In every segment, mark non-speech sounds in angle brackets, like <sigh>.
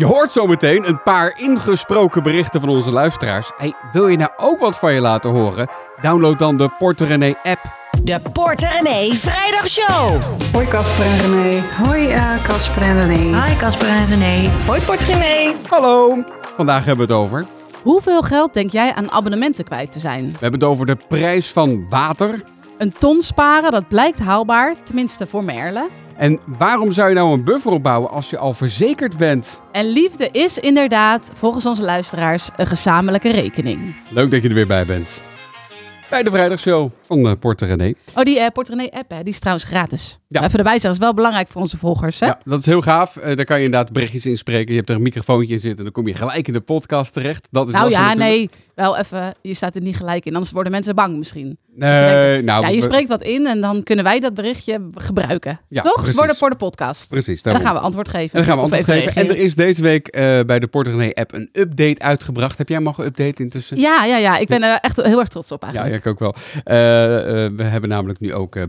Je hoort zometeen een paar ingesproken berichten van onze luisteraars. Hey, wil je nou ook wat van je laten horen? Download dan de Porter René app. De Porter René Vrijdagshow. Hoi Casper en René. Hoi eh, Casper en René. Hi Casper en René. Hoi Port René. Hallo, vandaag hebben we het over. Hoeveel geld denk jij aan abonnementen kwijt te zijn? We hebben het over de prijs van water. Een ton sparen, dat blijkt haalbaar, tenminste voor Merle. En waarom zou je nou een buffer opbouwen als je al verzekerd bent? En liefde is inderdaad, volgens onze luisteraars, een gezamenlijke rekening. Leuk dat je er weer bij bent. Bij de vrijdagshow van uh, Porter René. Oh, die uh, Porter René app, hè, die is trouwens gratis. Ja. Even erbij zeggen, is wel belangrijk voor onze volgers. Hè? Ja, dat is heel gaaf. Uh, daar kan je inderdaad berichtjes inspreken. Je hebt er een microfoontje in zitten. Dan kom je gelijk in de podcast terecht. Dat is nou ja, nee. Wel even, je staat er niet gelijk in. Anders worden mensen bang misschien. Nee, nou... Ja, je spreekt wat in en dan kunnen wij dat berichtje gebruiken. Ja, Toch? precies. Voor de, voor de podcast. Precies, En dan gaan we antwoord geven. En dan gaan we antwoord even geven. En er is deze week eh, bij de Porter René app een update uitgebracht. Heb jij hem al geüpdate intussen? Ja, ja, ja. Ik ben er echt heel erg trots op Ja, eigenlijk. Ook wel. Eh, eh, we hebben namelijk nu ook eh,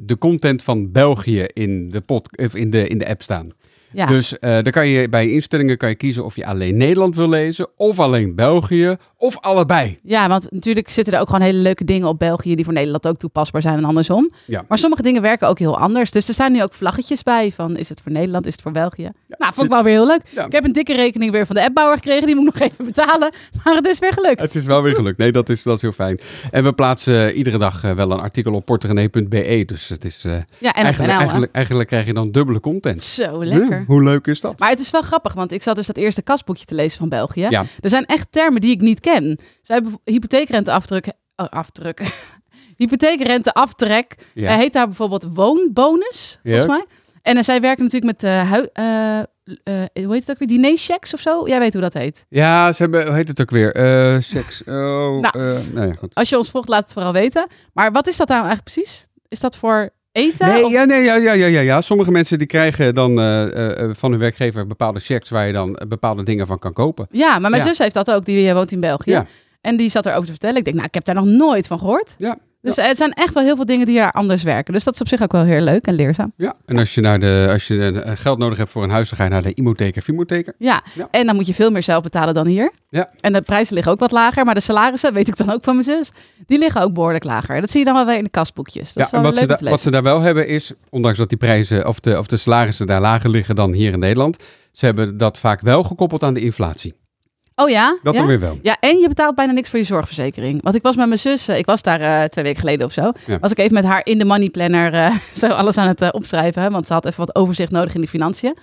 de content van België in de, pod, in de, in de app staan. Ja. Dus dan kan je bij instellingen kan je kiezen of je alleen Nederland wil lezen, of alleen België, of allebei. Ja, want natuurlijk zitten er ook gewoon hele leuke dingen op België die voor Nederland ook toepasbaar zijn en andersom. Ja. Maar sommige dingen werken ook heel anders. Dus er staan nu ook vlaggetjes bij van is het voor Nederland, is het voor België. nou, vond ik wel weer heel leuk. Ja. Ik heb een dikke rekening weer van de appbouwer gekregen. Die moet ik nog even betalen. <laughs> Maar het is weer gelukt. Het is wel weer gelukt. Nee, dat is, dat is heel fijn. En we plaatsen eh, iedere dag eh, wel een artikel op porterenee.be. Dus het is Ja, en eigenlijk, NL, eigenlijk, eigenlijk krijg je dan dubbele content. Zo lekker. Hoe leuk is dat? Maar het is wel grappig, want ik zat dus dat eerste kasboekje te lezen van België. Ja. Er zijn echt termen die ik niet ken. Zij hebben hypotheekrenteafdruk... Oh, afdruk. <laughs> Hypotheekrenteaftrek. Ja. Hij heet daar bijvoorbeeld woonbonus, volgens mij. En eh, zij werken natuurlijk met eh eh, eh, hoe heet het ook weer? Dinerchecks of zo? Jij weet hoe dat heet. Ja, ze hebben, hoe heet het ook weer? Eh, seks. Oh, Nou. eh, nou goed. Als je ons volgt, laat het vooral weten. Maar wat is dat nou eigenlijk precies? Is dat voor eten? Nee, Of- ja, nee ja, ja, ja, ja, ja. Sommige mensen die krijgen dan eh, eh, eh, van hun werkgever bepaalde checks waar je dan bepaalde dingen van kan kopen. Ja, maar mijn Ja. zus heeft dat ook. Die woont in België. Ja. En die zat er ook te vertellen. Ik denk, nou, ik heb daar nog nooit van gehoord. Ja. Dus er zijn echt wel heel veel dingen die daar anders werken. Dus dat is op zich ook wel heel leuk en leerzaam. Ja. En als je, naar de, als je eh, geld nodig hebt voor een huis, dan ga je naar de Imotheker, Fimotheker. Ja. Ja. en dan moet je veel meer zelf betalen dan hier. Ja. En de prijzen liggen ook wat lager. Maar de salarissen, weet ik dan ook van mijn zus, die liggen ook behoorlijk lager. Dat zie je dan wel weer in de kasboekjes. Dat Ja, is wel en wat leuk ze, wat ze daar wel hebben is, ondanks dat die prijzen of de, of de salarissen daar lager liggen dan hier in Nederland, ze hebben dat vaak wel gekoppeld aan de inflatie. Oh ja? Dat ja? dan weer wel. Ja, en je betaalt bijna niks voor je zorgverzekering. Want ik was met mijn zus, eh, ik was daar eh, twee weken geleden of zo. Ja. Was ik even met haar in de money planner eh, <laughs> zo alles aan het opschrijven. hè, Want ze had even wat overzicht nodig in die financiën.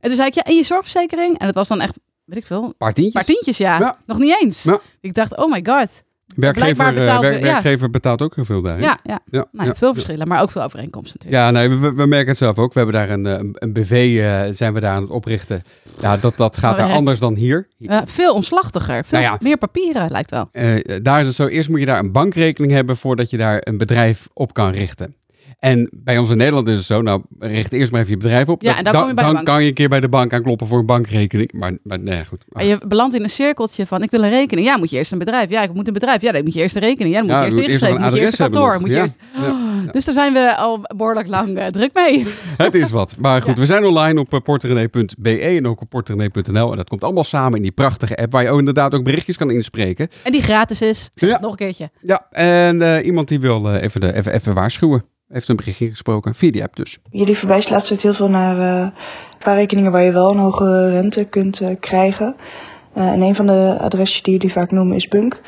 En toen zei ik, ja, en je zorgverzekering? En het was dan echt, weet ik veel, paar tientjes. paar tientjes, ja. Ja. Nog niet eens. Ik dacht, oh my god. Werkgever, eh, betaalt- werk- ja. werkgever betaalt ook heel veel daar. Ja, ja. ja, Nou, ja. veel verschillen, maar ook veel overeenkomsten natuurlijk. Ja, nee, we, we merken het zelf ook. We hebben daar een, eh, een, BV eh, zijn we daar aan het oprichten. Ja, dat, dat gaat Oh, daar anders dan hier. Veel omslachtiger, veel Nou meer papieren lijkt wel. Daar is het zo, eerst moet je daar een bankrekening hebben voordat je daar een bedrijf op kan richten. En bij ons in Nederland is het zo, nou, richt eerst maar even je bedrijf op. Ja, en dan kom je bij de dan bank. kan je een keer bij de bank aankloppen voor een bankrekening. Maar, maar nee, goed. Maar je belandt in een cirkeltje van, ik wil een rekening. Ja, moet je eerst een bedrijf. Ja, ik moet een bedrijf. Ja, dan moet je eerst een rekening. Ja, dan moet je eerst ingeschreven. Moet een je eerst een kantoor. Moet je eerst... Dus daar zijn we al behoorlijk lang eh, druk mee. <laughs> Het is wat. Maar goed, we zijn online op eh, porterenee.be en ook op porterenee.nl. En dat komt allemaal samen in die prachtige app waar je ook inderdaad ook berichtjes kan inspreken. En die gratis is. Zeg nog een keertje. Ja, en eh, iemand die wil even, de, even, even waarschuwen. Heeft een berichtje gesproken via die app dus. Jullie verwijzen laatst heel veel naar eh, spaarrekeningen waar je wel een hoge rente kunt eh, krijgen. Eh, en een van de adressen die jullie vaak noemen is Bunk.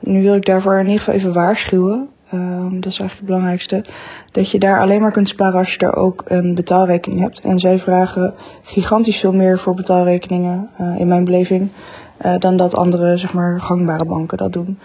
Nu wil ik daarvoor in ieder geval even waarschuwen. Ehm, dat is eigenlijk het belangrijkste. Dat je daar alleen maar kunt sparen als je daar ook een betaalrekening hebt. En zij vragen gigantisch veel meer voor betaalrekeningen, eh, in mijn beleving, eh, dan dat andere zeg maar, gangbare banken dat doen.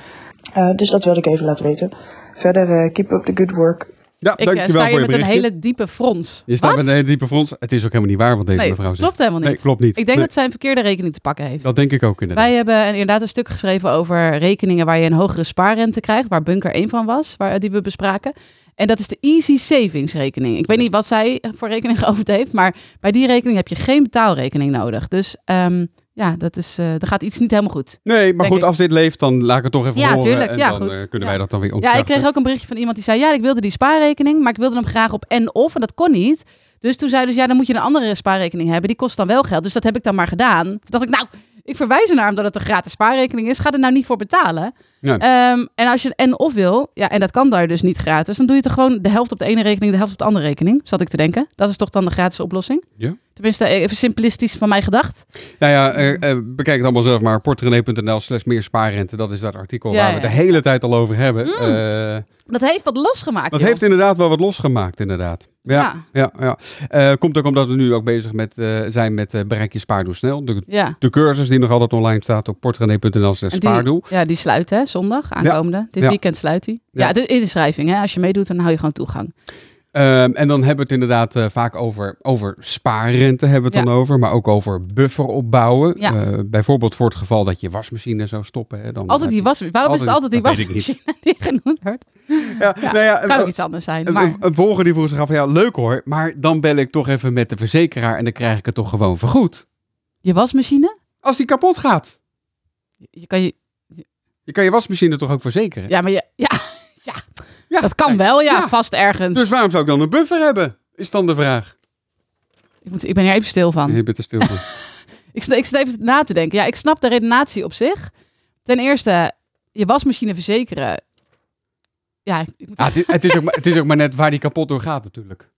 Eh, dus dat wilde ik even laten weten. Verder, eh, keep up the good work. Ja, Ik eh, dankjewel sta voor je met een hele diepe frons. Je staat Wat? met een hele diepe frons. Het is ook helemaal niet waar wat deze Nee, mevrouw zegt. klopt helemaal niet. Nee, klopt niet. Ik denk Nee, dat zij een verkeerde rekening te pakken heeft. dat denk ik ook inderdaad. Wij hebben inderdaad een stuk geschreven over rekeningen waar je een hogere spaarrente krijgt, waar Bunker één van was, waar, die we bespraken. En dat is de Easy Savings rekening. Ik weet niet wat zij voor rekening <laughs> geopend heeft, maar bij die rekening heb je geen betaalrekening nodig. Dus ehm, ja, dat is, eh er gaat iets niet helemaal goed. Nee, maar goed, ik. als dit leeft, dan laat ik het toch even Ja, horen. tuurlijk. En Ja, dan goed. eh, kunnen Ja. wij dat dan weer Ja, ik ontkrachten. kreeg ook een berichtje van iemand die zei, ja, ik wilde die spaarrekening, maar ik wilde hem graag op en of en dat kon niet. Dus toen zeiden ze, ja, dan moet je een andere spaarrekening hebben. Die kost dan wel geld. Dus dat heb ik dan maar gedaan. Toen dacht ik, nou, ik verwijs er naar omdat het een gratis spaarrekening is. Ga er nou niet voor betalen. Nee. Ehm, en als je en of wil, ja, en dat kan daar dus niet gratis, dan doe je toch gewoon de helft op de ene rekening, de helft op de andere rekening. Zat ik te denken. Dat is toch dan de gratis oplossing? Ja. Tenminste, even simplistisch van mij gedacht. Nou ja, eh, eh, bekijk het allemaal zelf maar. portrené.nl slash meer spaarrente. Dat is dat artikel Ja, waar we ja. het de hele tijd al over hebben. Eh, Dat heeft wat losgemaakt. dat joh. heeft inderdaad wel wat losgemaakt, inderdaad. Ja, ja. ja, Eh, komt ook omdat we nu ook bezig met, eh, zijn met eh, bereik je spaardoel snel. De, Ja. de cursus die nog altijd online staat op portrené.nl die- spaardoel. Ja, die sluit hè, zondag aankomende. Dit weekend sluit hij. Ja, Ja. de inschrijving. Hè. Als je meedoet, dan hou je gewoon toegang. Ehm, en dan hebben we het inderdaad eh, vaak over, over spaarrente hebben we het Ja. dan over. Maar ook over buffer opbouwen. Ja. Eh, bijvoorbeeld voor het geval dat je wasmachine zou stoppen. Hè, dan Altijd die je- was. Waarom is het altijd die wasmachine <laughs> die genoemd wordt? Ja, Ja, nou ja, kan een- ook iets anders zijn. Een, Maar een, een volger die vroeg zich af, ja leuk hoor, maar dan bel ik toch even met de verzekeraar en dan krijg ik het toch gewoon vergoed. je wasmachine? Als die kapot gaat. Je kan je, Je kan je wasmachine toch ook verzekeren? ja, maar je, ja, ja, dat kan kijk, wel, ja, ja. vast ergens. Dus waarom zou ik dan een buffer hebben? Is dan de vraag. ik, moet, ik ben hier even stil van. Je bent er stil van. <laughs> Ik, ik zit even na te denken. Ja, ik snap de redenatie op zich. Ten eerste, je wasmachine verzekeren. Ja, ik moet Ja, het, is, het, is ook, maar- het is ook maar net waar die kapot door gaat natuurlijk.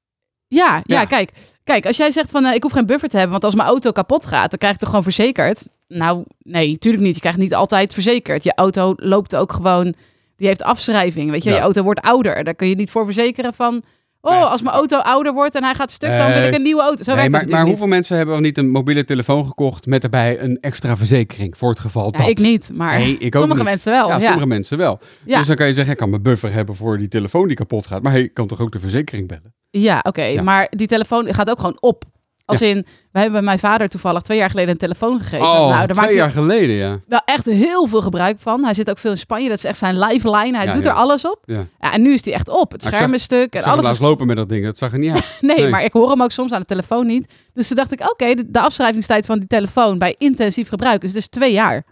Ja, ja, Ja. Kijk, kijk, als jij zegt van eh, ik hoef geen buffer te hebben, want als mijn auto kapot gaat, dan krijg ik toch gewoon verzekerd. Nou, nee, tuurlijk niet. Je krijgt niet altijd verzekerd. Je auto loopt ook gewoon, die heeft afschrijving. Weet je, Ja. je auto wordt ouder. Daar kun je niet voor verzekeren van, oh, als mijn auto ouder wordt en hij gaat stuk, dan wil ik een nieuwe auto. Zo Nee, maar, het maar hoeveel mensen hebben wel niet een mobiele telefoon gekocht met daarbij een extra verzekering voor het geval niet. dat? Ja, ik niet, maar Nee, ik ook sommige niet. mensen wel. Ja, Ja, sommige mensen wel. Ja. Dus dan kan je zeggen, ik kan mijn buffer hebben voor die telefoon die kapot gaat. Maar hey, ik kan toch ook de verzekering bellen? Ja, oké. Ja. Maar die telefoon gaat ook gewoon op. Als in, wij hebben mijn vader toevallig twee jaar geleden een telefoon gegeven. Oh, nou, daar twee jaar geleden, ja. wel echt heel veel gebruik van. Hij zit ook veel in Spanje. Dat is echt zijn lifeline. Hij Ja, doet ja. er alles op. ja. Ja, en nu is hij echt op. Het scherm is stuk. En alles is... lopen met dat ding, dat zag er niet uit. <laughs> Nee, Nee. maar ik hoor hem ook soms aan de telefoon niet. Dus toen dacht ik, oké, de, de afschrijvingstijd van die telefoon bij intensief gebruik is dus twee jaar.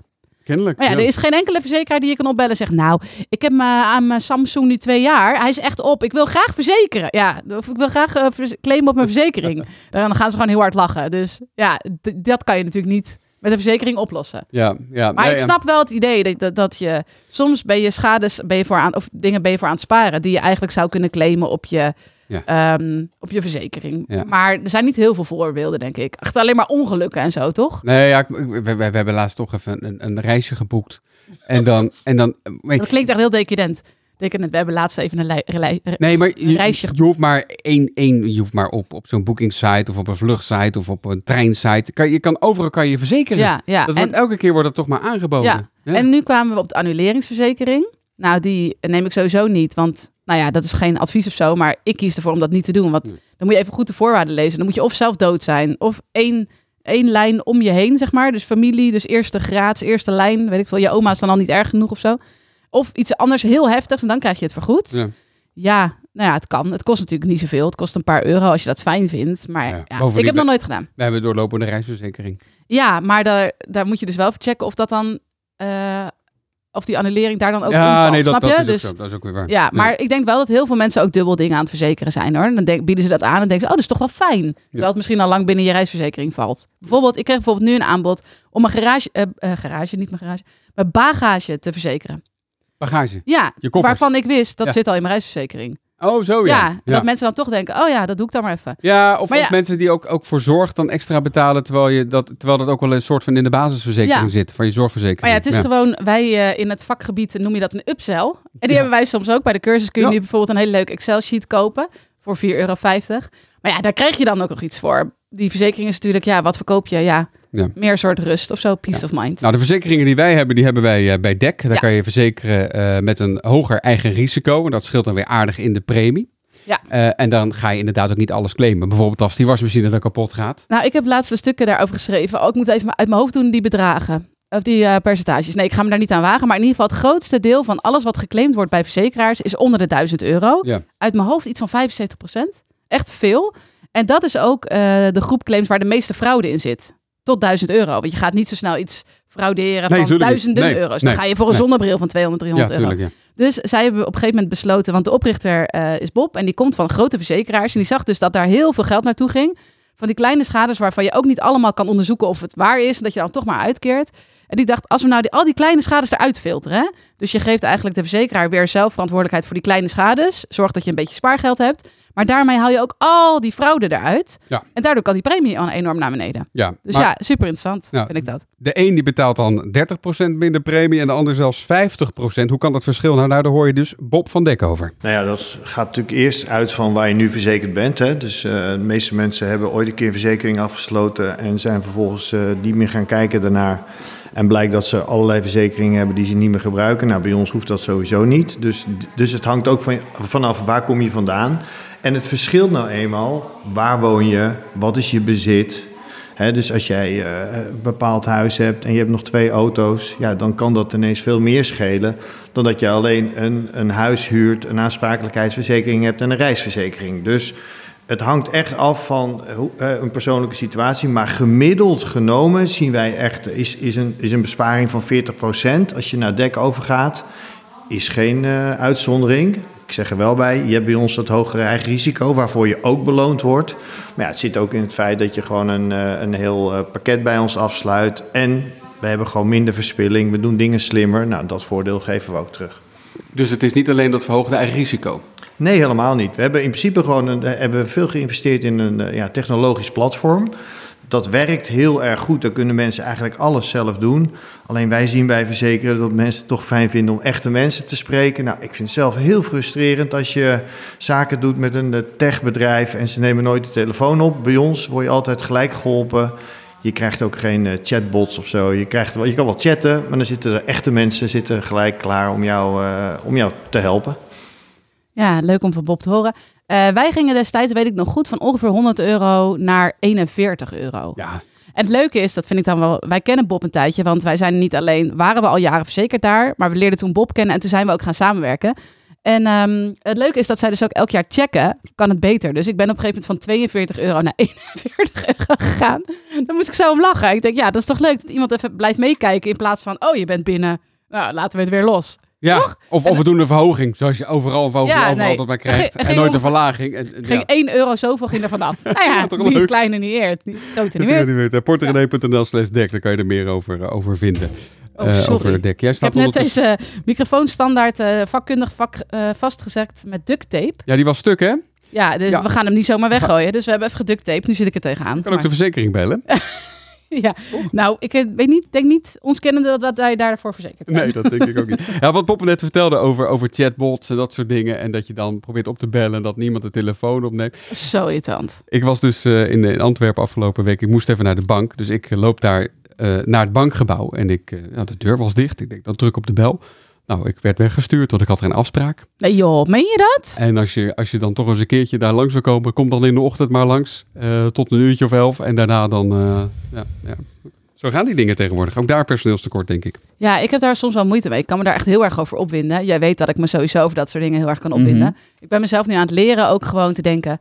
Kennelijk. Maar ja, er is geen enkele verzekeraar die je kan opbellen en zegt, nou, ik heb me aan mijn Samsung nu twee jaar. Hij is echt op. Ik wil graag verzekeren. Ja, of ik wil graag eh, claimen op mijn verzekering. <laughs> Dan gaan ze gewoon heel hard lachen. Dus ja, dat kan je natuurlijk niet met een verzekering oplossen. Ja, ja. Maar nee, ik snap wel het idee dat, dat, dat je soms ben je schades ben je voor aan, of dingen ben je voor aan het sparen die je eigenlijk zou kunnen claimen op je, Ja. ehm, op je verzekering. Ja. Maar er zijn niet heel veel voorbeelden, denk ik. Echt alleen maar ongelukken en zo, toch? Nee, ja, we, we, we hebben laatst toch even een, een reisje geboekt. En dan, en dan Dat klinkt echt heel decadent. decadent. We hebben laatst even een relei- nee, maar je, reisje je hoeft maar één, één, je hoeft maar op, op zo'n bookingsite of op een vluchtsite of op een treinsite. Kan, je kan overal kan je verzekeren. Ja, ja. Dat En, wordt, elke keer wordt het toch maar aangeboden. Ja. en nu kwamen we op de annuleringsverzekering. Nou, die neem ik sowieso niet, want nou ja, dat is geen advies of zo, maar ik kies ervoor om dat niet te doen. Want dan moet je even goed de voorwaarden lezen. Dan moet je of zelf dood zijn, of één, één lijn om je heen, zeg maar. Dus familie, dus eerste graads, eerste lijn, weet ik veel. Je oma is dan al niet erg genoeg of zo. Of iets anders heel heftigs en dan krijg je het vergoed. Ja. Ja, nou ja, het kan. Het kost natuurlijk niet zoveel. Het kost een paar euro als je dat fijn vindt. Maar Ja, ik heb we- nog nooit gedaan. We hebben doorlopende reisverzekering. Ja, maar daar, daar moet je dus wel even checken of dat dan... eh, of die annulering daar dan ook in ja, valt, nee, dat, snap dat je? is dus, ook zo. Dat is ook weer waar. Ja, Nee. maar ik denk wel dat heel veel mensen ook dubbel dingen aan het verzekeren zijn hoor. Dan denk, bieden ze dat aan en denken ze, oh, dat is toch wel fijn. Terwijl het misschien al lang binnen je reisverzekering valt. Bijvoorbeeld, ik kreeg bijvoorbeeld nu een aanbod om mijn garage, eh, eh, garage, niet mijn garage, mijn bagage te verzekeren. Bagage. Ja, waarvan ik wist, dat Ja. zit al in mijn reisverzekering. Oh, zo ja, ja. dat mensen dan toch denken, oh ja, dat doe ik dan maar even. Ja, of, mensen die ook, ook voor zorg dan extra betalen, terwijl, je dat, terwijl dat ook wel een soort van in de basisverzekering zit, van je zorgverzekering. Maar ja, het is gewoon, wij eh, in het vakgebied noem je dat een upsell. En die hebben wij soms ook. Bij de cursus kun je nu bijvoorbeeld een hele leuke Excel-sheet kopen voor 4,50 euro. Maar ja, daar krijg je dan ook nog iets voor. Die verzekering is natuurlijk, ja, wat verkoop je? Ja, Ja. meer soort rust of zo, peace of mind. Nou, de verzekeringen die wij hebben, die hebben wij eh, bij DEC. Daar Ja. kan je verzekeren eh, met een hoger eigen risico. En dat scheelt dan weer aardig in de premie. Ja. Eh, en dan ga je inderdaad ook niet alles claimen. Bijvoorbeeld als die wasmachine dan kapot gaat. Nou, ik heb laatste stukken daarover geschreven. Oh, ik moet even uit mijn hoofd doen die bedragen. Of die percentages. Nee, ik ga me daar niet aan wagen. Maar in ieder geval het grootste deel van alles wat geclaimd wordt bij verzekeraars is onder de 1000 euro. Ja. Uit mijn hoofd iets van 75% Echt veel. En dat is ook de groep claims waar de meeste fraude in zit. Tot 1000 euro. Want je gaat niet zo snel iets frauderen Nee, van duizenden Nee, euro's. Dan nee, ga je voor een zonnebril van 200, Ja, 300 euro. tuurlijk, ja. Dus zij hebben op een gegeven moment besloten, want de oprichter eh, is Bob en die komt van grote verzekeraars. En die zag dus dat daar heel veel geld naartoe ging. Van die kleine schades waarvan je ook niet allemaal kan onderzoeken of het waar is. Dat je dan toch maar uitkeert. En die dacht, als we nou die, al die kleine schades eruit filteren. Hè? Dus je geeft eigenlijk de verzekeraar weer zelf verantwoordelijkheid voor die kleine schades. Zorg dat je een beetje spaargeld hebt. Maar daarmee haal je ook al die fraude eruit. Ja. En daardoor kan die premie al enorm naar beneden. ja. Dus maar ja, super interessant Ja. vind ik dat. De een die betaalt dan 30% minder premie en de ander zelfs 50%. Hoe kan dat verschil? Nou, daar hoor je dus Bob van Dek over. Nou ja, dat gaat natuurlijk eerst uit van waar je nu verzekerd bent. Hè. Dus eh, de meeste mensen hebben ooit een keer een verzekering afgesloten en zijn vervolgens eh, niet meer gaan kijken daarnaar. En blijkt dat ze allerlei verzekeringen hebben die ze niet meer gebruiken. Nou, bij ons hoeft dat sowieso niet. Dus, dus het hangt ook van, vanaf waar kom je vandaan. En het verschilt nou eenmaal waar woon je, wat is je bezit. Dus als jij eh, een bepaald huis hebt en je hebt nog twee auto's, ja, dan kan dat ineens veel meer schelen dan dat je alleen een, een huis huurt, een aansprakelijkheidsverzekering hebt en een reisverzekering. Dus het hangt echt af van eh, eh, een persoonlijke situatie, maar gemiddeld genomen zien wij echt, is, is, een, is een besparing van 40%. Als je naar dek overgaat, is geen uitzondering. Ik zeg er wel bij, je hebt bij ons dat hogere eigen risico, waarvoor je ook beloond wordt. Maar ja, het zit ook in het feit dat je gewoon een, eh, een heel eh, pakket bij ons afsluit. En we hebben gewoon minder verspilling, we doen dingen slimmer. Nou, dat voordeel geven we ook terug. Dus het is niet alleen dat verhoogde eigen risico. Nee, helemaal niet. We hebben in principe gewoon een, eh, hebben veel geïnvesteerd in een ja, technologisch platform. Dat werkt heel erg goed. Daar kunnen mensen eigenlijk alles zelf doen. Alleen wij zien bij verzekeren dat mensen het toch fijn vinden om echte mensen te spreken. Nou, ik vind het zelf heel frustrerend als je zaken doet met een eh, techbedrijf en ze nemen nooit de telefoon op. Bij ons word je altijd gelijk geholpen. Je krijgt ook geen eh, chatbots of zo. Je, krijgt je kan wel chatten, maar dan zitten er echte mensen zitten gelijk klaar om jou, eh, om jou te helpen. Ja, leuk om van Bob te horen. Eh, wij gingen destijds, weet ik nog goed, van ongeveer 100 euro naar 41 euro. Ja, En het leuke is, dat vind ik dan wel, wij kennen Bob een tijdje, want wij zijn niet alleen, waren we al jaren verzekerd daar, maar we leerden toen Bob kennen en toen zijn we ook gaan samenwerken. En ehm, het leuke is dat zij dus ook elk jaar checken, kan het beter. Dus ik ben op een gegeven moment van 42 euro naar <laughs> 41 euro gegaan. Dan moest ik zo om lachen. Ik denk, ja, dat is toch leuk dat iemand even blijft meekijken in plaats van, oh, je bent binnen. Nou, laten we het weer los. Ja. of, of we doen een verhoging, zoals je overal een verhoging Ja, overal nee. altijd Er krijgt. ging- En nooit een verlaging. En, en, Ging ja. 1 euro zoveel ging er vanaf. <laughs> Nou ja, toch het leuk. kleine niet eert, niet het grote Dat niet meer. niet meer. Porterenee.nl slash dek, daar kan je er meer over, eh, over vinden. Oh, sorry. over dek. Jij Ik heb net deze microfoon standaard eh, vakkundig vak, vastgezet met duct tape. Ja, die was stuk, hè? Ja, dus Ja. we gaan hem niet zomaar weggooien. Dus we hebben even geduct tape. Nu zit ik er tegenaan. Je kan ook de verzekering bellen. <laughs> <laughs> ja. Nou, ik eh, weet niet, denk niet, ons kennende dat wij daarvoor verzekerd zijn. Nee, dat denk ik ook niet. <laughs> Ja, wat Poppen net vertelde over, over chatbots en dat soort dingen. En dat je dan probeert op te bellen en dat niemand de telefoon opneemt. Zo irritant. Ik was dus eh, in, in Antwerpen afgelopen week. Ik moest even naar de bank. Dus ik eh, loop daar naar het bankgebouw. En ik, ja, de deur was dicht. Ik denk, dan druk op de bel. Nou, ik werd weggestuurd, want ik had geen afspraak. Nee joh, meen je dat? En als je, als je dan toch eens een keertje daar langs wil komen, kom dan in de ochtend maar langs. eh, tot een uurtje of elf. En daarna dan, eh, ja, ja. Zo gaan die dingen tegenwoordig. Ook daar personeelstekort, denk ik. Ja, ik heb daar soms wel moeite mee. Ik kan me daar echt heel erg over opwinden. Jij weet dat ik me sowieso over dat soort dingen heel erg kan opwinden. Mhm. Ik ben mezelf nu aan het leren ook gewoon te denken...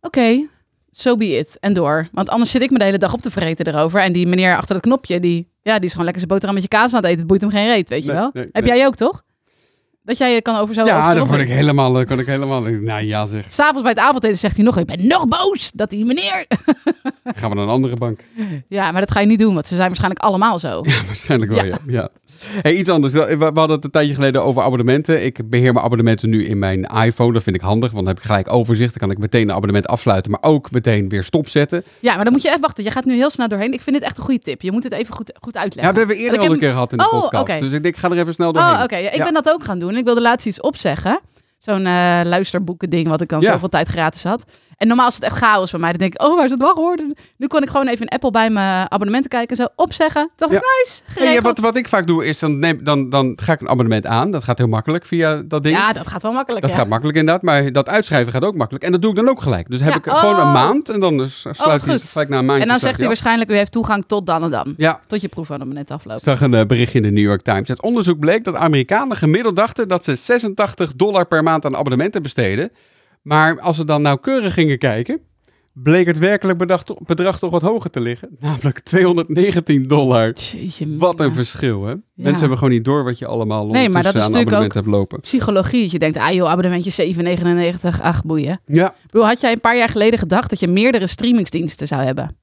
Oké, so be it. En door. Want anders zit ik me de hele dag op te vreten erover. En die meneer achter het knopje, die, ja, die is gewoon lekker zijn boterham met je kaas aan het eten. Het boeit hem geen reet, weet je Nee, wel? nee, heb nee. jij ook, toch? Dat jij je kan over zo ja, dan word ik helemaal, dan kan ik helemaal, nou ja zeg, S'avonds bij het avondeten zegt hij nog, ik ben nog boos dat die meneer... gaan we naar een andere bank. <laughs> Ja, maar dat ga je niet doen, want ze zijn waarschijnlijk allemaal zo. <laughs> Waarschijnlijk wel, Ja. ja. ja. <laughs> Hey, iets anders. We hadden het een tijdje geleden over abonnementen. Ik beheer mijn abonnementen nu in mijn iPhone. Dat vind ik handig, want dan heb ik gelijk overzicht. Dan kan ik meteen een abonnement afsluiten, maar ook meteen weer stopzetten. Ja, maar dan moet je even wachten. Je gaat nu heel snel doorheen. Ik vind dit echt een goede tip. Je moet het even goed, goed Ja, uitleggen. dat hebben we eerder al een keer gehad in de Oh, podcast. Dus ik denk, ik ga er even snel doorheen. Oh, oké. Ja, ik Ja. ben dat ook gaan doen. Ik wilde laatst iets opzeggen. Zo'n eh luisterboeken ding wat ik dan Ja. zoveel tijd gratis had. En normaal is het echt chaos bij mij. Dan denk ik, oh, waar is het wachtwoord? Nu kon ik gewoon even in Apple bij mijn abonnementen kijken. Zo opzeggen. Dacht ik, nice, geregeld. ja, wat, wat ik vaak doe is, dan, neem, dan, dan ga ik een abonnement aan. Dat gaat heel makkelijk via dat ding. Ja, dat gaat wel makkelijk. dat ja. gaat makkelijk inderdaad, maar dat uitschrijven gaat ook makkelijk. En dat doe ik dan ook gelijk. Dus heb ik gewoon een oh. maand en dan dus sluit hij goed. gelijk na een maandje. En dan zegt hij waarschijnlijk, u heeft toegang tot dan en dan. Ja, Tot je proefabonnement afloopt. Ik zag een eh, berichtje in de New York Times. Het onderzoek bleek dat Amerikanen gemiddeld dachten dat ze 86 dollar per maand aan abonnementen besteden. Maar als ze dan nauwkeurig gingen kijken, bleek het werkelijk bedrag, toch- bedrag toch wat hoger te liggen. <laughs> Namelijk 219 dollar. Jeetje, Wat een verschil, hè? Mensen hebben gewoon niet door wat je allemaal Nee, maar dat is aan natuurlijk abonnement hebt lopen. Psychologie, dat je denkt, ah joh, abonnementje 7,99, ach boeien. Ja, Ik bedoel, had jij een paar jaar geleden gedacht dat je meerdere streamingsdiensten zou hebben?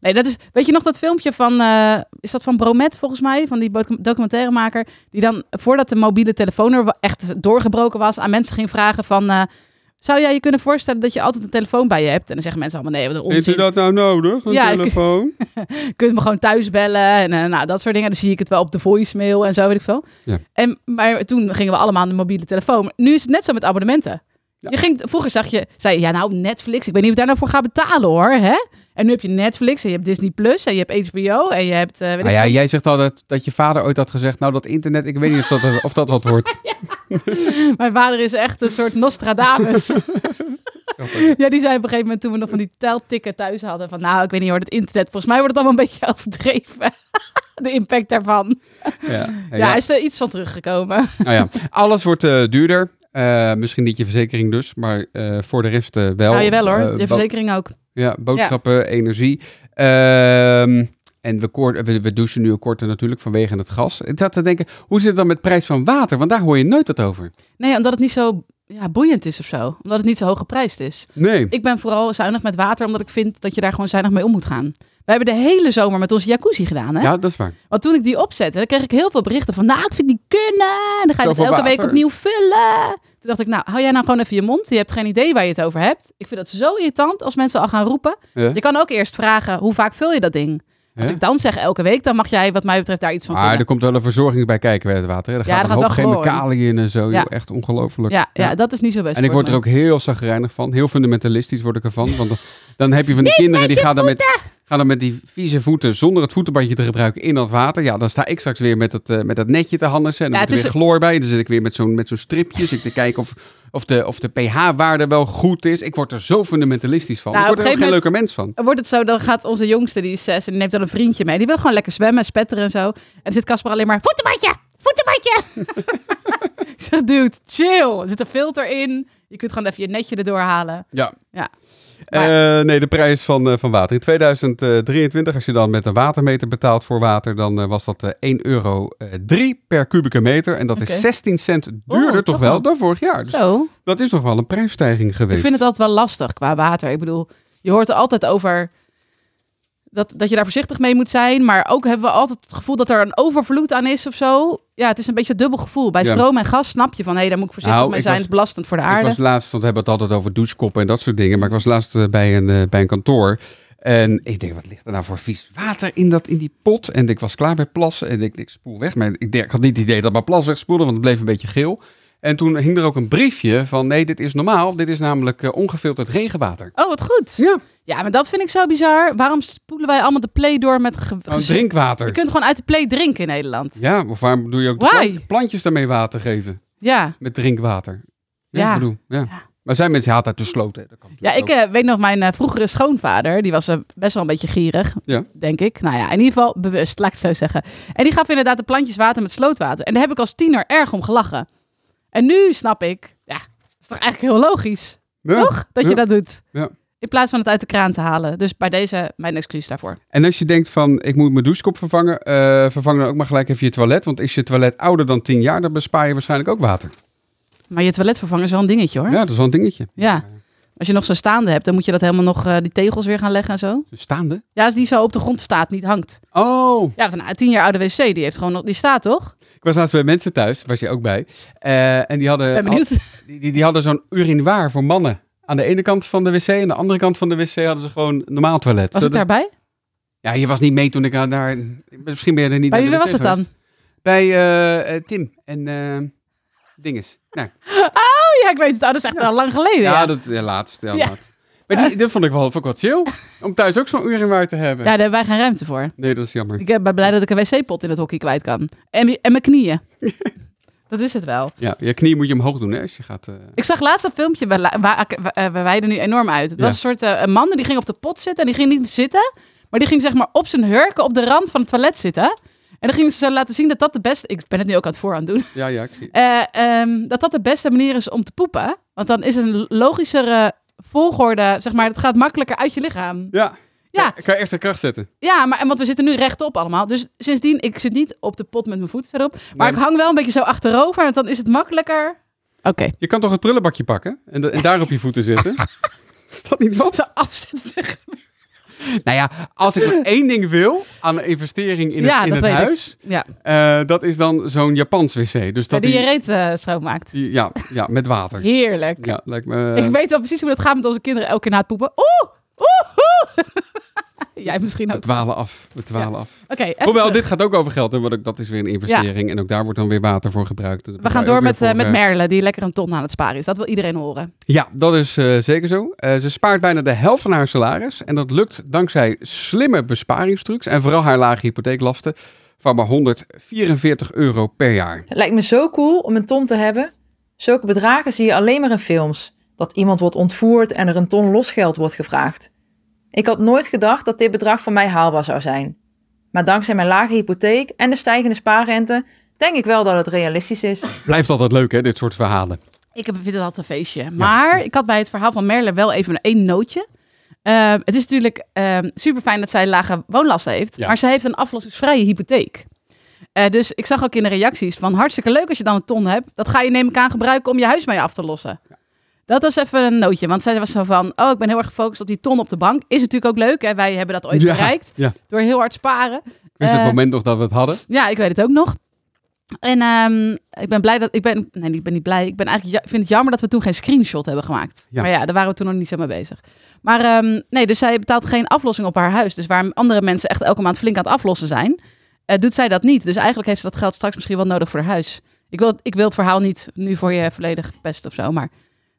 Nee, dat is. Weet je nog dat filmpje van. eh, is dat van Bromet volgens mij? Van die docu- documentairemaker. Die dan voordat de mobiele telefoon er echt doorgebroken was. aan mensen ging vragen: van. eh, zou jij je kunnen voorstellen dat je altijd een telefoon bij je hebt? En dan zeggen mensen allemaal: nee, wat een vindt u onzin. dat nou nodig, een Ja, telefoon? <laughs> Je kunt me gewoon thuis bellen. En eh, nou, dat soort dingen. Dan zie ik het wel op de voicemail en zo, weet ik veel. Ja. En, maar toen gingen we allemaal aan de mobiele telefoon. Nu is het net zo met abonnementen. Ja. Je ging, vroeger zag je, zei je, ja nou Netflix, ik weet niet of daar nou voor ga betalen hoor. Hè? En nu heb je Netflix en je hebt Disney Plus en je hebt HBO en je hebt... weet ik Nou ja, jij zegt altijd dat je vader ooit had gezegd... nou, dat internet, ik weet niet of dat, of dat wat wordt. <laughs> Mijn vader is echt een soort Nostradamus. ja, die zei op een gegeven moment toen we nog van die teltikken thuis hadden. Van nou, ik weet niet hoor, het internet, volgens mij wordt het allemaal een beetje <laughs> overdreven. De impact daarvan. Ja, Ja, is er iets van teruggekomen. Nou ja, alles wordt eh, duurder. Eh, misschien niet je verzekering dus, maar eh, voor de rest eh, wel. Nou, je wel hoor, bo- verzekering ook. Ja, boodschappen, energie. Ehm, en we, koor- we, we douchen nu korter natuurlijk vanwege het gas. Ik zat te denken, hoe zit het dan met de prijs van water? Want daar hoor je nooit wat over. Nee, omdat het niet zo ja, boeiend is of zo. Omdat het niet zo hoog geprijsd is. Nee. Ik ben vooral zuinig met water, omdat ik vind dat je daar gewoon zuinig mee om moet gaan. We hebben de hele zomer met onze jacuzzi gedaan. Hè? Ja, dat is waar. Want toen ik die opzette, dan kreeg ik heel veel berichten van... Nou, ik vind die kunnen. En dan ga je het elke week opnieuw vullen. Toen dacht ik, nou, hou jij nou gewoon even je mond. Je hebt geen idee waar je het over hebt. Ik vind dat zo irritant als mensen al gaan roepen. Ja. Je kan ook eerst vragen, hoe vaak vul je dat ding? Als Ja. ik dan zeg elke week, dan mag jij wat mij betreft daar iets van Maar vinden. er komt wel een verzorging bij kijken bij het water. Hè. Er Ja, gaat er een gaat hoop chemicaliën in en zo. Ja. joh. Echt ongelooflijk. Ja, ja, dat is niet zo best En ik word er ook heel zagrijnig van. Heel fundamentalistisch word ik ervan. Want dan, heb je van die kinderen die gaan dan, met, gaan dan met die vieze voeten zonder het voetenbadje te gebruiken in dat water. Ja, dan sta ik straks weer met het, eh, met dat netje te hannissen. En dan Ja, moet er weer chloor bij. Dan zit ik weer met zo'n met zo'n stripje. Zit ik te kijken of, of de, of de pH-waarde wel goed is. Ik word er zo fundamentalistisch van. Nou, ik word er ook een geen leuker mens van. Dan wordt het zo, dan gaat onze jongste, die is zes, en die neemt dan een vriendje mee. Die wil gewoon lekker zwemmen, spetteren en zo. En dan zit Casper alleen maar, voetenbadje, voetenbadje. ik <laughs> zeg, dude, chill. Er zit een filter in. Je kunt gewoon even je netje erdoor halen. Ja. Ja. Eh, nee, de prijs van, eh, van water. In 2023, als je dan met een watermeter betaalt voor water, dan eh, was dat eh 1,03 euro per kubieke meter. En dat is 16 cent duurder Oh, toch toch wel wel. dan vorig jaar. Dus Zo. dat is nog wel een prijsstijging geweest. Ik vind het altijd wel lastig qua water. Ik bedoel, je hoort er altijd over dat, dat je daar voorzichtig mee moet zijn. Maar ook hebben we altijd het gevoel dat er een overvloed aan is of zo. Ja, het is een beetje een dubbel gevoel. Bij Ja. stroom en gas snap je van, hé, daar moet ik voorzichtig Nou, mee ik zijn. was- Het is belastend voor de Ik aarde. was laatst, want we hebben het altijd over douchekoppen en dat soort dingen. Maar ik was laatst eh, bij een, eh, bij een kantoor. En ik denk, wat ligt er nou voor vies water in, dat, in die pot? En ik was klaar met plassen en ik, ik spoel weg. Maar ik, ik had niet het idee dat mijn plas wegspoelde, want het bleef een beetje geel. En toen hing er ook een briefje van, nee, dit is normaal. Dit is namelijk eh, ongefilterd regenwater. Oh, wat goed. Ja, Ja, maar dat vind ik zo bizar. Waarom spoelen wij allemaal de play door met... Ge- gez- drinkwater. Je kunt gewoon uit de play drinken in Nederland. Ja, of waarom doe je ook de plant- plantjes daarmee water geven? Ja. Met drinkwater. Ja, Ja. ik bedoel, ja. Maar zijn mensen haat uit de sloot, hè? Dat kan Ja, ik eh, weet nog, mijn eh, vroegere schoonvader, die was best wel een beetje gierig, Ja. denk ik. Nou ja, in ieder geval bewust, laat ik het zo zeggen. En die gaf inderdaad de plantjes water met slootwater. En daar heb ik als tiener erg om gelachen. En nu snap ik, ja, dat is toch eigenlijk heel logisch. Ja. toch? Dat je dat doet. Ja. In plaats van het uit de kraan te halen. Dus bij deze mijn excuus daarvoor. En als je denkt van, ik moet mijn douchekop vervangen, eh, vervang dan ook maar gelijk even je toilet. Want is je toilet ouder dan 10 jaar, dan bespaar je waarschijnlijk ook water. Maar je toilet vervangen is wel een dingetje hoor. Ja, dat is wel een dingetje. Ja. Als je nog zo staande hebt, dan moet je dat helemaal nog, eh, die tegels weer gaan leggen en zo. Staande? Ja, als die zo op de grond staat, niet hangt. Oh, Ja, want een tien jaar oude wc, die heeft gewoon nog, die staat toch? Ik was laatst bij mensen thuis, was je ook bij. Eh, en die hadden, die, die, die hadden zo'n urinoir voor mannen. Aan de ene kant van de wc en aan de andere kant van de wc hadden ze gewoon een normaal toilet. Was ik Zodat- daarbij? Ja, je was niet mee toen ik daar... Misschien ben je er niet Bij wie was het dan? Bij eh, eh, Tim en Dinges. Nou, Oh ja, ik weet het. Oh, dat is echt al lang geleden. Ja, Ja, dat ja, laatst. Ja, Ja. laatst. Maar die, dat vond ik wel, vond ik wel chill. Om thuis ook zo'n urinoir te hebben. ja daar hebben wij geen ruimte voor. Nee, dat is jammer. Ik ben blij dat ik een wc-pot in het hockey kwijt kan. En, en mijn knieën. <laughs> dat is het wel. Ja, je knie moet je omhoog doen hè, als je gaat... eh, Ik zag laatst een filmpje, we, we, eh, we wijden nu enorm uit. Het Ja. was een soort eh, een man die ging op de pot zitten en die ging niet zitten. Maar die ging zeg maar op zijn hurken op de rand van het toilet zitten. En dan gingen ze zo laten zien dat dat de beste... Ik ben het nu ook aan het voor aan het doen. Ja, ja, ik zie Eh, ehm, dat dat de beste manier is om te poepen. Want dan is een logischere volgorde, zeg maar, het gaat makkelijker uit je lichaam. Ja. Ja. Ik kan extra kracht zetten. Ja, maar en want we zitten nu rechtop allemaal. Dus sindsdien, ik zit niet op de pot met mijn voeten erop. Maar Nee. ik hang wel een beetje zo achterover, want dan is het makkelijker. Oké. Je kan toch het prullenbakje pakken en, de- en daar op je voeten zitten? <laughs> Is dat niet wat? Zo afzetten Nou ja, als ik nog <laughs> één ding wil aan een investering in het, Ja, in huis, Ja, eh, dat is dan zo'n Japans wc. Dus dat die je reet eh, schoonmaakt. die- ja, ja, met water. Heerlijk. Ja, lijkt me. Ik weet wel precies hoe dat gaat met onze kinderen elke keer na het poepen. Oeh, oeh, oeh. <laughs> <laughs> Jij misschien ook. We dwalen af. We dwalen af. Hoewel, terug. dit gaat ook over geld. En wat ik, dat is weer een investering. En ook daar wordt dan weer water voor gebruikt. Dat We gaan door met, eh, voor, met eh, Merle, die lekker een ton aan het sparen is. Dat wil iedereen horen. Ja, dat is eh, zeker zo. Eh, ze spaart bijna de helft van haar salaris. En dat lukt dankzij slimme besparingstrucs. En vooral haar lage hypotheeklasten van maar 144 euro per jaar. Het lijkt me zo cool om een ton te hebben. Zulke bedragen zie je alleen maar in films. Dat iemand wordt ontvoerd en er een ton losgeld wordt gevraagd. Ik had nooit gedacht dat dit bedrag voor mij haalbaar zou zijn. Maar dankzij mijn lage hypotheek en de stijgende spaarrente denk ik wel dat het realistisch is. Blijft altijd leuk, hè, dit soort verhalen. Ik heb- vind het altijd een feestje. Maar ik had bij het verhaal van Merle wel even een één nootje. Eh, het is natuurlijk super fijn dat zij lage woonlasten heeft. Ja. Maar ze heeft een aflossingsvrije hypotheek. Eh, dus ik zag ook in de reacties van hartstikke leuk als je dan een ton hebt. Dat ga je neem ik aan gebruiken om je huis mee af te lossen. Dat was even een nootje. Want zij was zo van, oh ik ben heel erg gefocust op die ton op de bank. Is natuurlijk ook leuk. Hè? Wij hebben dat ooit Ja, bereikt. ja. Door heel hard sparen. Is het Eh, moment nog dat we het hadden? ja, ik weet het ook nog. En ehm, ik ben blij dat ik ben. Nee, ik ben niet blij. Ik ben eigenlijk. vind het jammer dat we toen geen screenshot hebben gemaakt. Ja. Maar ja, daar waren we toen nog niet zo mee bezig. Maar ehm, nee, dus zij betaalt geen aflossing op haar huis. Dus waar andere mensen echt elke maand flink aan het aflossen zijn, eh, doet zij dat niet. Dus eigenlijk heeft ze dat geld straks misschien wel nodig voor haar huis. Ik wil, ik wil het verhaal niet nu voor je volledig pesten of zo, maar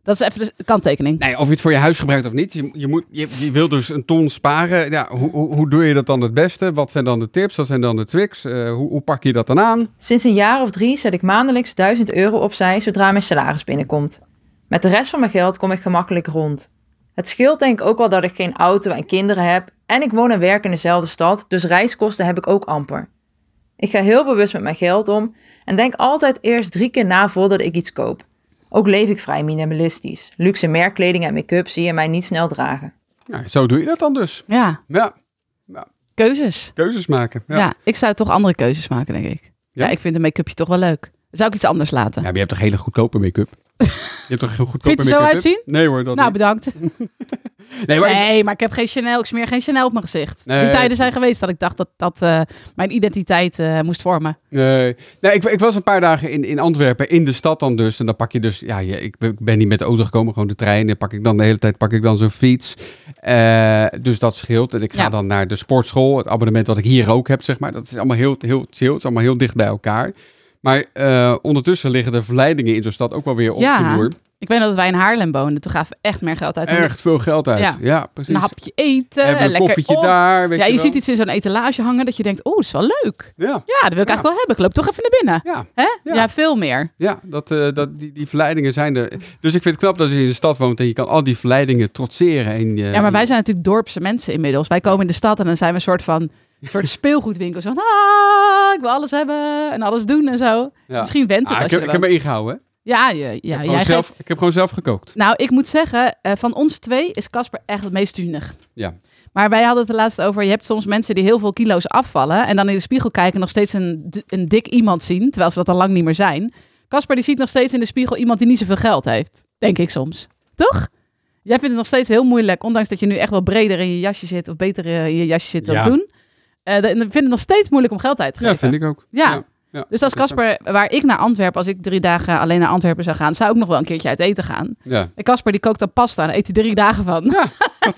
dat is even de kanttekening. Nee, of je het voor je huis gebruikt of niet. Je, je, moet, je, je wil dus een ton sparen. Ja, hoe, hoe, hoe doe je dat dan het beste? Wat zijn dan de tips? Wat zijn dan de tricks? Eh, hoe, hoe pak je dat dan aan? Sinds een jaar of drie zet ik maandelijks 1000 euro opzij zodra mijn salaris binnenkomt. Met de rest van mijn geld kom ik gemakkelijk rond. Het scheelt denk ik ook wel dat ik geen auto en kinderen heb en ik woon en werk in dezelfde stad, dus reiskosten heb ik ook amper. Ik ga heel bewust met mijn geld om en denk altijd eerst drie keer na voordat ik iets koop. Ook leef ik vrij minimalistisch. Luxe merkkleding en make-up zie je mij niet snel dragen. Nou, zo doe je dat dan dus. Ja, Ja, keuzes. keuzes maken. Ja, Ja. ik zou toch andere keuzes maken, denk ik. Ja, Ja? ik vind een make-upje toch wel leuk. Zou ik iets anders laten? Ja, maar je hebt toch hele goedkope make-up? Je hebt toch heel goedkope Vind je het zo uitzien? Nee hoor, dat nou, niet. bedankt. <laughs> Nee, maar ik- Nee, maar ik heb geen Chanel. Ik smeer geen Chanel op mijn gezicht. Nee. Die tijden zijn geweest dat ik dacht dat dat eh, mijn identiteit eh, moest vormen. Nee, nee ik, ik was een paar dagen in, in Antwerpen, in de stad dan dus. En dan pak je dus, ja, je, ik ben- niet met de auto gekomen, gewoon de trein. Dan pak ik dan de hele tijd pak ik dan zo'n fiets. Eh, dus dat scheelt. En ik ga Ja. dan naar de sportschool, het abonnement wat ik hier ook heb, zeg maar. Dat is allemaal heel, heel chill, het is allemaal heel dicht bij elkaar. Maar eh, ondertussen liggen de verleidingen in zo'n stad ook wel weer op Ja. de loer. Ik weet dat wij in Haarlem woonden. Toen gaven we echt meer geld uit. Echt veel geld uit. Ja, Ja. precies. Een hapje eten. Even een lekker koffietje op. daar, weet Ja, je, ziet iets in zo'n etalage hangen dat je denkt, oh, dat is wel leuk. Ja, Ja, dat wil ik Ja. eigenlijk wel hebben. Ik loop toch even naar binnen. ja. Hè? Ja. Veel meer. Ja, dat, eh, dat, die, die verleidingen zijn er. Dus ik vind het knap dat je in de stad woont en je kan al die verleidingen trotseren. En, Ja, maar wij zijn natuurlijk dorpse mensen inmiddels. Wij komen in de stad en dan zijn we een soort van een soort speelgoedwinkel. Zo van, ah, ik wil alles hebben en alles doen en zo. Ja. Misschien went het Ah, als ik, heb, ik heb me ingehouden. Hè? Ja, je, ja, ik, heb jij geeft- zelf, ik heb gewoon zelf gekookt. Nou, ik moet zeggen, eh, van ons twee is Casper echt het meest tunig. Ja. Maar wij hadden het er laatst over, je hebt soms mensen die heel veel kilo's afvallen en dan in de spiegel kijken en nog steeds een, een dik iemand zien, terwijl ze dat al lang niet meer zijn. Casper die ziet nog steeds in de spiegel iemand die niet zoveel geld heeft. Denk ik soms. Toch? Jij vindt het nog steeds heel moeilijk, ondanks dat je nu echt wel breder in je jasje zit of beter eh, in je jasje zit dan Ja. toen. Eh, dan vind het nog steeds moeilijk om geld uit te Ja, geven. vind ik ook. Ja. ja. Dus als Casper, waar ik naar Antwerpen, als ik drie dagen alleen naar Antwerpen zou gaan, zou ik nog wel een keertje uit eten gaan. Ja. En Casper die kookt dan pasta, daar eet hij drie dagen van. Ja,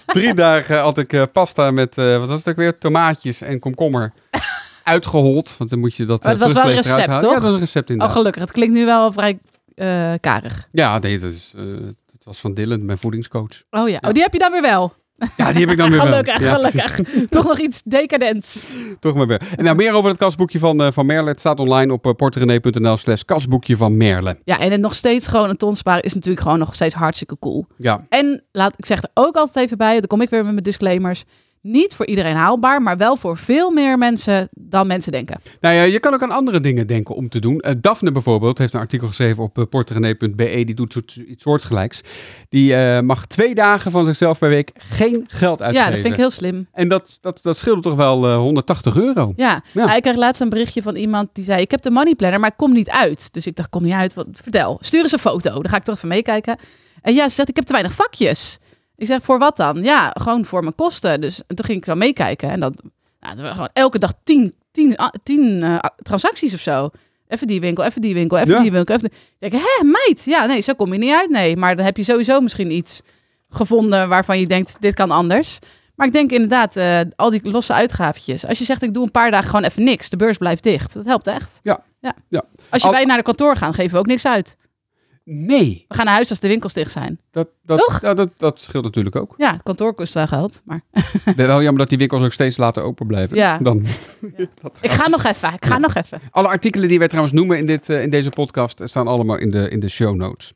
drie <laughs> dagen had ik eh, pasta met, eh, wat was het ook weer, tomaatjes en komkommer <laughs> uitgehold. Want dan moet je dat Maar eh, het was wel een recept, halen. Ja, toch? dat was een recept Oh, inderdaad. gelukkig. Het klinkt nu wel vrij eh, karig. ja, nee, dat, is, eh, dat was van Dylan, mijn voedingscoach. Oh ja, oh, die heb je dan weer wel. Ja, die heb ik dan weer wel. Gelukkig, Ja. <laughs> Toch nog iets decadents. Toch maar weer. En nou, meer over het kasboekje van, eh, van Merle. Het staat online op uh, porterenee.nl slash kasboekje van Merle. Ja, en het nog steeds gewoon een ton sparen is natuurlijk gewoon nog steeds hartstikke cool. Ja, En laat, ik zeg er ook altijd even bij, dan kom ik weer met mijn disclaimers. Niet voor iedereen haalbaar, maar wel voor veel meer mensen dan mensen denken. Nou ja, je kan ook aan andere dingen denken om te doen. Eh, Daphne bijvoorbeeld heeft een artikel geschreven op uh, porterenee.be. Die doet iets soortgelijks. Die eh, mag twee dagen van zichzelf per week geen geld uitgeven. Ja, dat vind ik heel slim. En dat, dat, dat scheelde toch wel eh, 180 euro. Ja, Ja. Nou, ik kreeg laatst een berichtje van iemand die zei: Ik heb de money planner, maar ik kom niet uit. Dus ik dacht: Kom niet uit. Wat, vertel. Stuur eens een foto. Dan ga ik toch even meekijken. En ja, ze zegt: Ik heb te weinig vakjes. Ik zeg: Voor wat dan? Ja, gewoon voor mijn kosten. Dus en toen ging ik zo meekijken. En dat, nou, dat waren gewoon elke dag tien, tien, tien eh, transacties of zo. Even die winkel, even die winkel, even Ja. die winkel. Even die... Ik denk, hè, meid? Ja, nee, zo kom je niet uit. Nee, maar dan heb je sowieso misschien iets gevonden waarvan je denkt, dit kan anders. Maar ik denk inderdaad, eh, al die losse uitgaafjes. Als je zegt, ik doe een paar dagen gewoon even niks. De beurs blijft dicht. Dat helpt echt. Ja. Ja. Als je Al- wij naar de kantoor gaan, geven we ook niks uit. Nee, We gaan naar huis als de winkels dicht zijn. dat, dat, Toch? ja, dat, dat scheelt natuurlijk ook. Ja, het kantoor kost wel geld. Maar <laughs> Wel jammer dat die winkels ook steeds later open blijven. Ja. Dan, <laughs> ik ga nog even. Ik ga nog even. alle artikelen die wij trouwens noemen in, dit, eh, in deze podcast staan allemaal in de, in de show notes.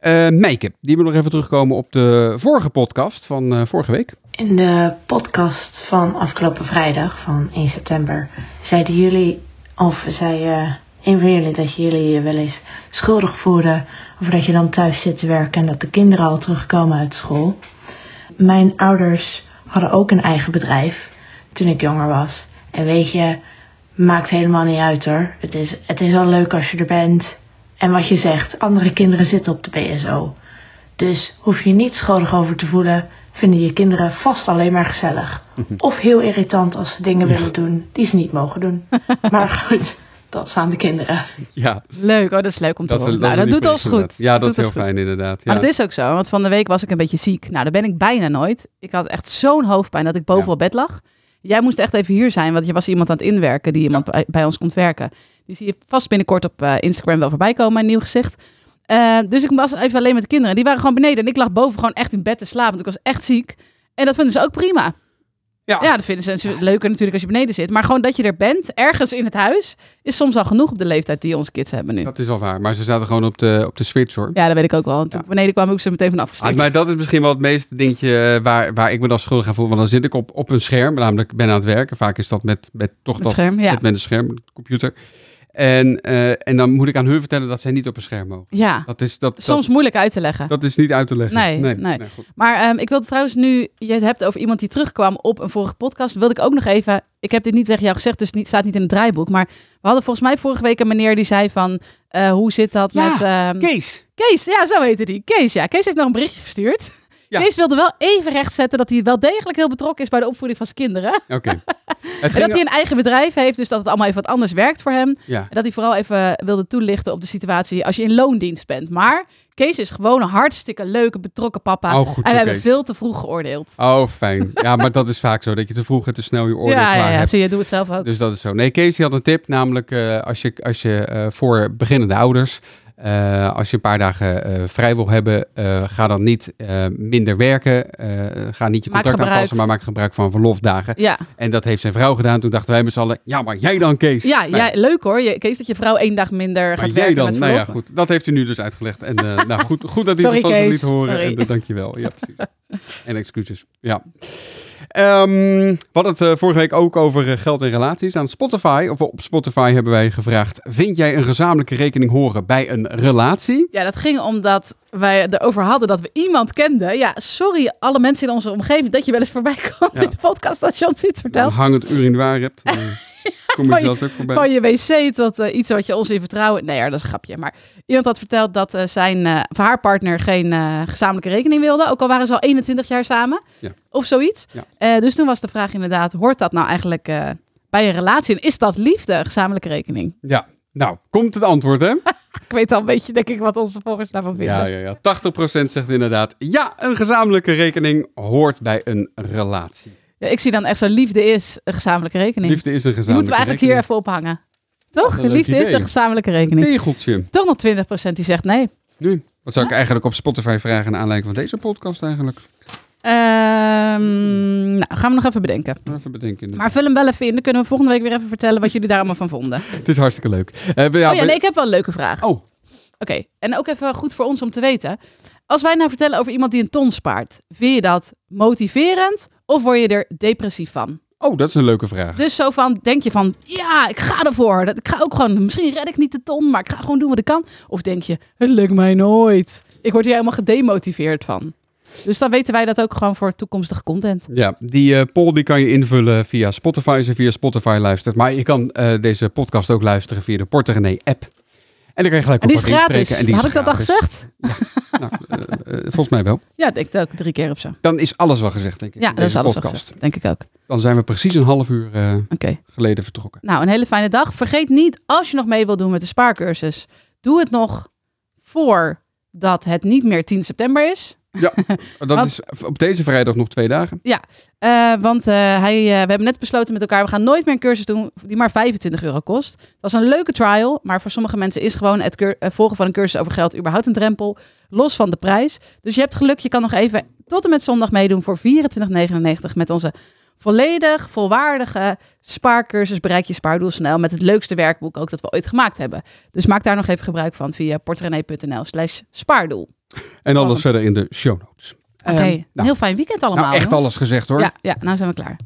Eh Meike, die wil nog even terugkomen op de vorige podcast van eh, vorige week. In de podcast van afgelopen vrijdag, van 1 september, zeiden jullie, of zei eh, een van jullie dat jullie je wel eens schuldig voelden over dat je dan thuis zit te werken en dat de kinderen al terugkomen uit school. Mijn ouders hadden ook een eigen bedrijf toen ik jonger was. En weet je, maakt helemaal niet uit hoor. Het is, het is wel leuk als je er bent. En wat je zegt, andere kinderen zitten op de BSO. Dus hoef je niet schuldig over te voelen, vinden je kinderen vast alleen maar gezellig. <laughs> Of heel irritant als ze dingen willen doen die ze niet mogen doen. Maar goed, dat is aan de kinderen. Ja, Leuk. Oh, dat is leuk om te dat, horen. dat, nou, dat doet ons goed. Ja, dat, is heel goed. fijn inderdaad. Ja. Maar dat is ook zo, want van de week was ik een beetje ziek. Nou, daar ben ik bijna nooit. Ik had echt zo'n hoofdpijn dat ik boven Ja. op bed lag. Jij moest echt even hier zijn, want je was iemand aan het inwerken die iemand bij, bij ons komt werken. Die zie je vast binnenkort op eh, Instagram wel voorbij komen, een nieuw gezicht. Eh, dus ik was even alleen met de kinderen. Die waren gewoon beneden en ik lag boven gewoon echt in bed te slapen, want ik was echt ziek. En dat vinden ze ook prima. Ja. Ja, dat vinden ze leuker natuurlijk als je beneden zit. Maar gewoon dat je er bent, ergens in het huis, is soms al genoeg op de leeftijd die onze kids hebben nu. Dat is al waar. Maar ze zaten gewoon op de, op de switch hoor. Ja, dat weet ik ook wel. En Toen ik beneden kwam, heb ik ze meteen van Ah, afgestuurd. maar dat is misschien wel het meeste dingetje eh, waar, waar ik me dan schuldig aan voel. Want dan zit ik op, op een scherm, namelijk ik ben aan het werken. Vaak is dat met, met toch Met dat, scherm, ja. met, met een scherm, computer. En, eh, en dan moet ik aan hun vertellen dat zij niet op een scherm mogen. Ja, Dat is, dat, soms dat, moeilijk uit te leggen. dat is niet uit te leggen. Nee, nee. goed. Maar ehm, ik wilde trouwens nu, je het hebt over iemand die terugkwam op een vorige podcast, wilde ik ook nog even, ik heb dit niet tegen jou gezegd, dus het staat niet in het draaiboek, maar we hadden volgens mij vorige week een meneer die zei van, eh, hoe zit dat Ja, met... ehm, Kees. Kees, ja, zo heette die. Kees, ja. Kees heeft nog een berichtje gestuurd. Ja. Kees wilde wel even rechtzetten dat hij wel degelijk heel betrokken is bij de opvoeding van zijn kinderen. Oké. <laughs> dat hij een eigen bedrijf heeft, dus dat het allemaal even wat anders werkt voor hem. ja. En dat hij vooral even wilde toelichten op de situatie als je in loondienst bent. Maar Kees is gewoon een hartstikke leuke, betrokken papa. Oh, goed en zo, we hebben Kees. veel te vroeg geoordeeld. Oh, fijn. Ja, maar dat is vaak zo. Dat je te vroeg en te snel je oordeel ja, klaar ja, ja, hebt. zie je, doe het zelf ook. Dus dat is zo. Nee, Kees die had een tip, namelijk eh, als je, als je eh, voor beginnende ouders, eh, als je een paar dagen eh, vrij wil hebben, eh, ga dan niet minder werken. ga niet je contract aanpassen, maar maak gebruik van verlofdagen. Ja, En dat heeft zijn vrouw gedaan. Toen dachten wij met z'n allen, ja, maar jij dan, Kees? ja, Nou, ja, leuk hoor. Je, Kees, dat je vrouw één dag minder maar gaat jij werken dan? met Nou ja, goed. Dat heeft u nu dus uitgelegd. En nou, goed, goed dat u <laughs> Sorry, het van liet horen. Sorry. En uh, dankjewel. Ja, precies. <laughs> en excuses. Ja. Ehm, we hadden het eh, vorige week ook over eh, geld en relaties. Aan Spotify, of op Spotify hebben wij gevraagd... Vind jij een gezamenlijke rekening horen bij een relatie? Ja, dat ging omdat wij erover hadden dat we iemand kenden. Ja, sorry alle mensen in onze omgeving dat je wel eens voorbij <laughs> komt Ja. in de podcast als Jan iets Een vertelt. hangend urinoir hebt, <laughs> <laughs> kom je Van je- zelfs ook voorbij. Van je wc tot eh, iets wat je ons in vertrouwen... Nee, ja, dat is een grapje. Maar iemand had verteld dat eh, zijn, of haar partner geen gezamenlijke rekening wilde. Ook al waren ze al 21 jaar samen. Ja. Of zoiets. Ja. Dus toen was de vraag inderdaad, hoort dat nou eigenlijk bij een relatie? En is dat liefde, gezamenlijke rekening? Ja, nou, komt het antwoord, hè? <laughs> Ik weet al een beetje, denk ik, wat onze volgers daarvan vinden. Ja, ja, ja. 80% zegt inderdaad... Ja, een gezamenlijke rekening hoort bij een relatie. Ja, ik zie dan echt zo, liefde is een gezamenlijke rekening. Liefde is een gezamenlijke Die moeten we eigenlijk hier rekening. even ophangen. Toch? een liefde is een gezamenlijke rekening. Tegeltje. Toch nog 20% die zegt nee. Nu. Wat zou ik eigenlijk op Spotify vragen naar aanleiding van deze podcast eigenlijk? Ehm, nou, gaan we nog even bedenken. Even bedenken. Maar vul hem wel even in. Dan kunnen we volgende week weer even vertellen wat jullie daar allemaal van vonden. <laughs> Het is hartstikke leuk. Eh, we- ja, oh ja, we- nee, ik heb wel een leuke vraag. Oh, Oké, en ook even goed voor ons om te weten. Als wij nou vertellen over iemand die een ton spaart, vind je dat motiverend of word je er depressief van? Oh, dat is een leuke vraag. Dus zo van, denk je van, ja, ik ga ervoor. Dat, ik ga ook gewoon, misschien red ik niet de ton, maar ik ga gewoon doen wat ik kan. Of denk je, het lukt mij nooit. Ik word hier helemaal gedemotiveerd van. Dus dan weten wij dat ook gewoon voor toekomstige content. Ja, die eh, poll die kan je invullen via Spotify als je via Spotify luistert. Maar je kan eh, deze podcast ook luisteren via de Porter René app. En dan kan je gelijk En op die is gratis. En die is Had ik dat al gezegd? Nou, eh, eh, volgens mij wel. Ja, ik ook. Drie keer of zo. Dan is alles wel gezegd, denk ik. Ja, dat is alles al podcast. gezegd. Denk ik ook. Dan zijn we precies een half uur eh, geleden vertrokken. Nou, een hele fijne dag. Vergeet niet, als je nog mee wilt doen met de spaarcursus, doe het nog voordat het niet meer 10 september is. Ja, <laughs> dat Want- is op deze vrijdag nog twee dagen. Eh, want eh, hij, eh, we hebben net besloten met elkaar, we gaan nooit meer een cursus doen die maar 25 euro kost. Dat is een leuke trial, maar voor sommige mensen is gewoon het volgen van een cursus over geld überhaupt een drempel, los van de prijs. Dus je hebt geluk, je kan nog even tot en met zondag meedoen voor 24,99 met onze volledig volwaardige spaarcursus Bereik je spaardoel snel met het leukste werkboek ook dat we ooit gemaakt hebben. Dus maak daar nog even gebruik van via portrenee.nl slash spaardoel. En alles verder in de show notes. Oké, Ehm, een nou, heel fijn weekend allemaal. nou, echt jongens. alles gezegd hoor. Ja, ja, nou zijn we klaar.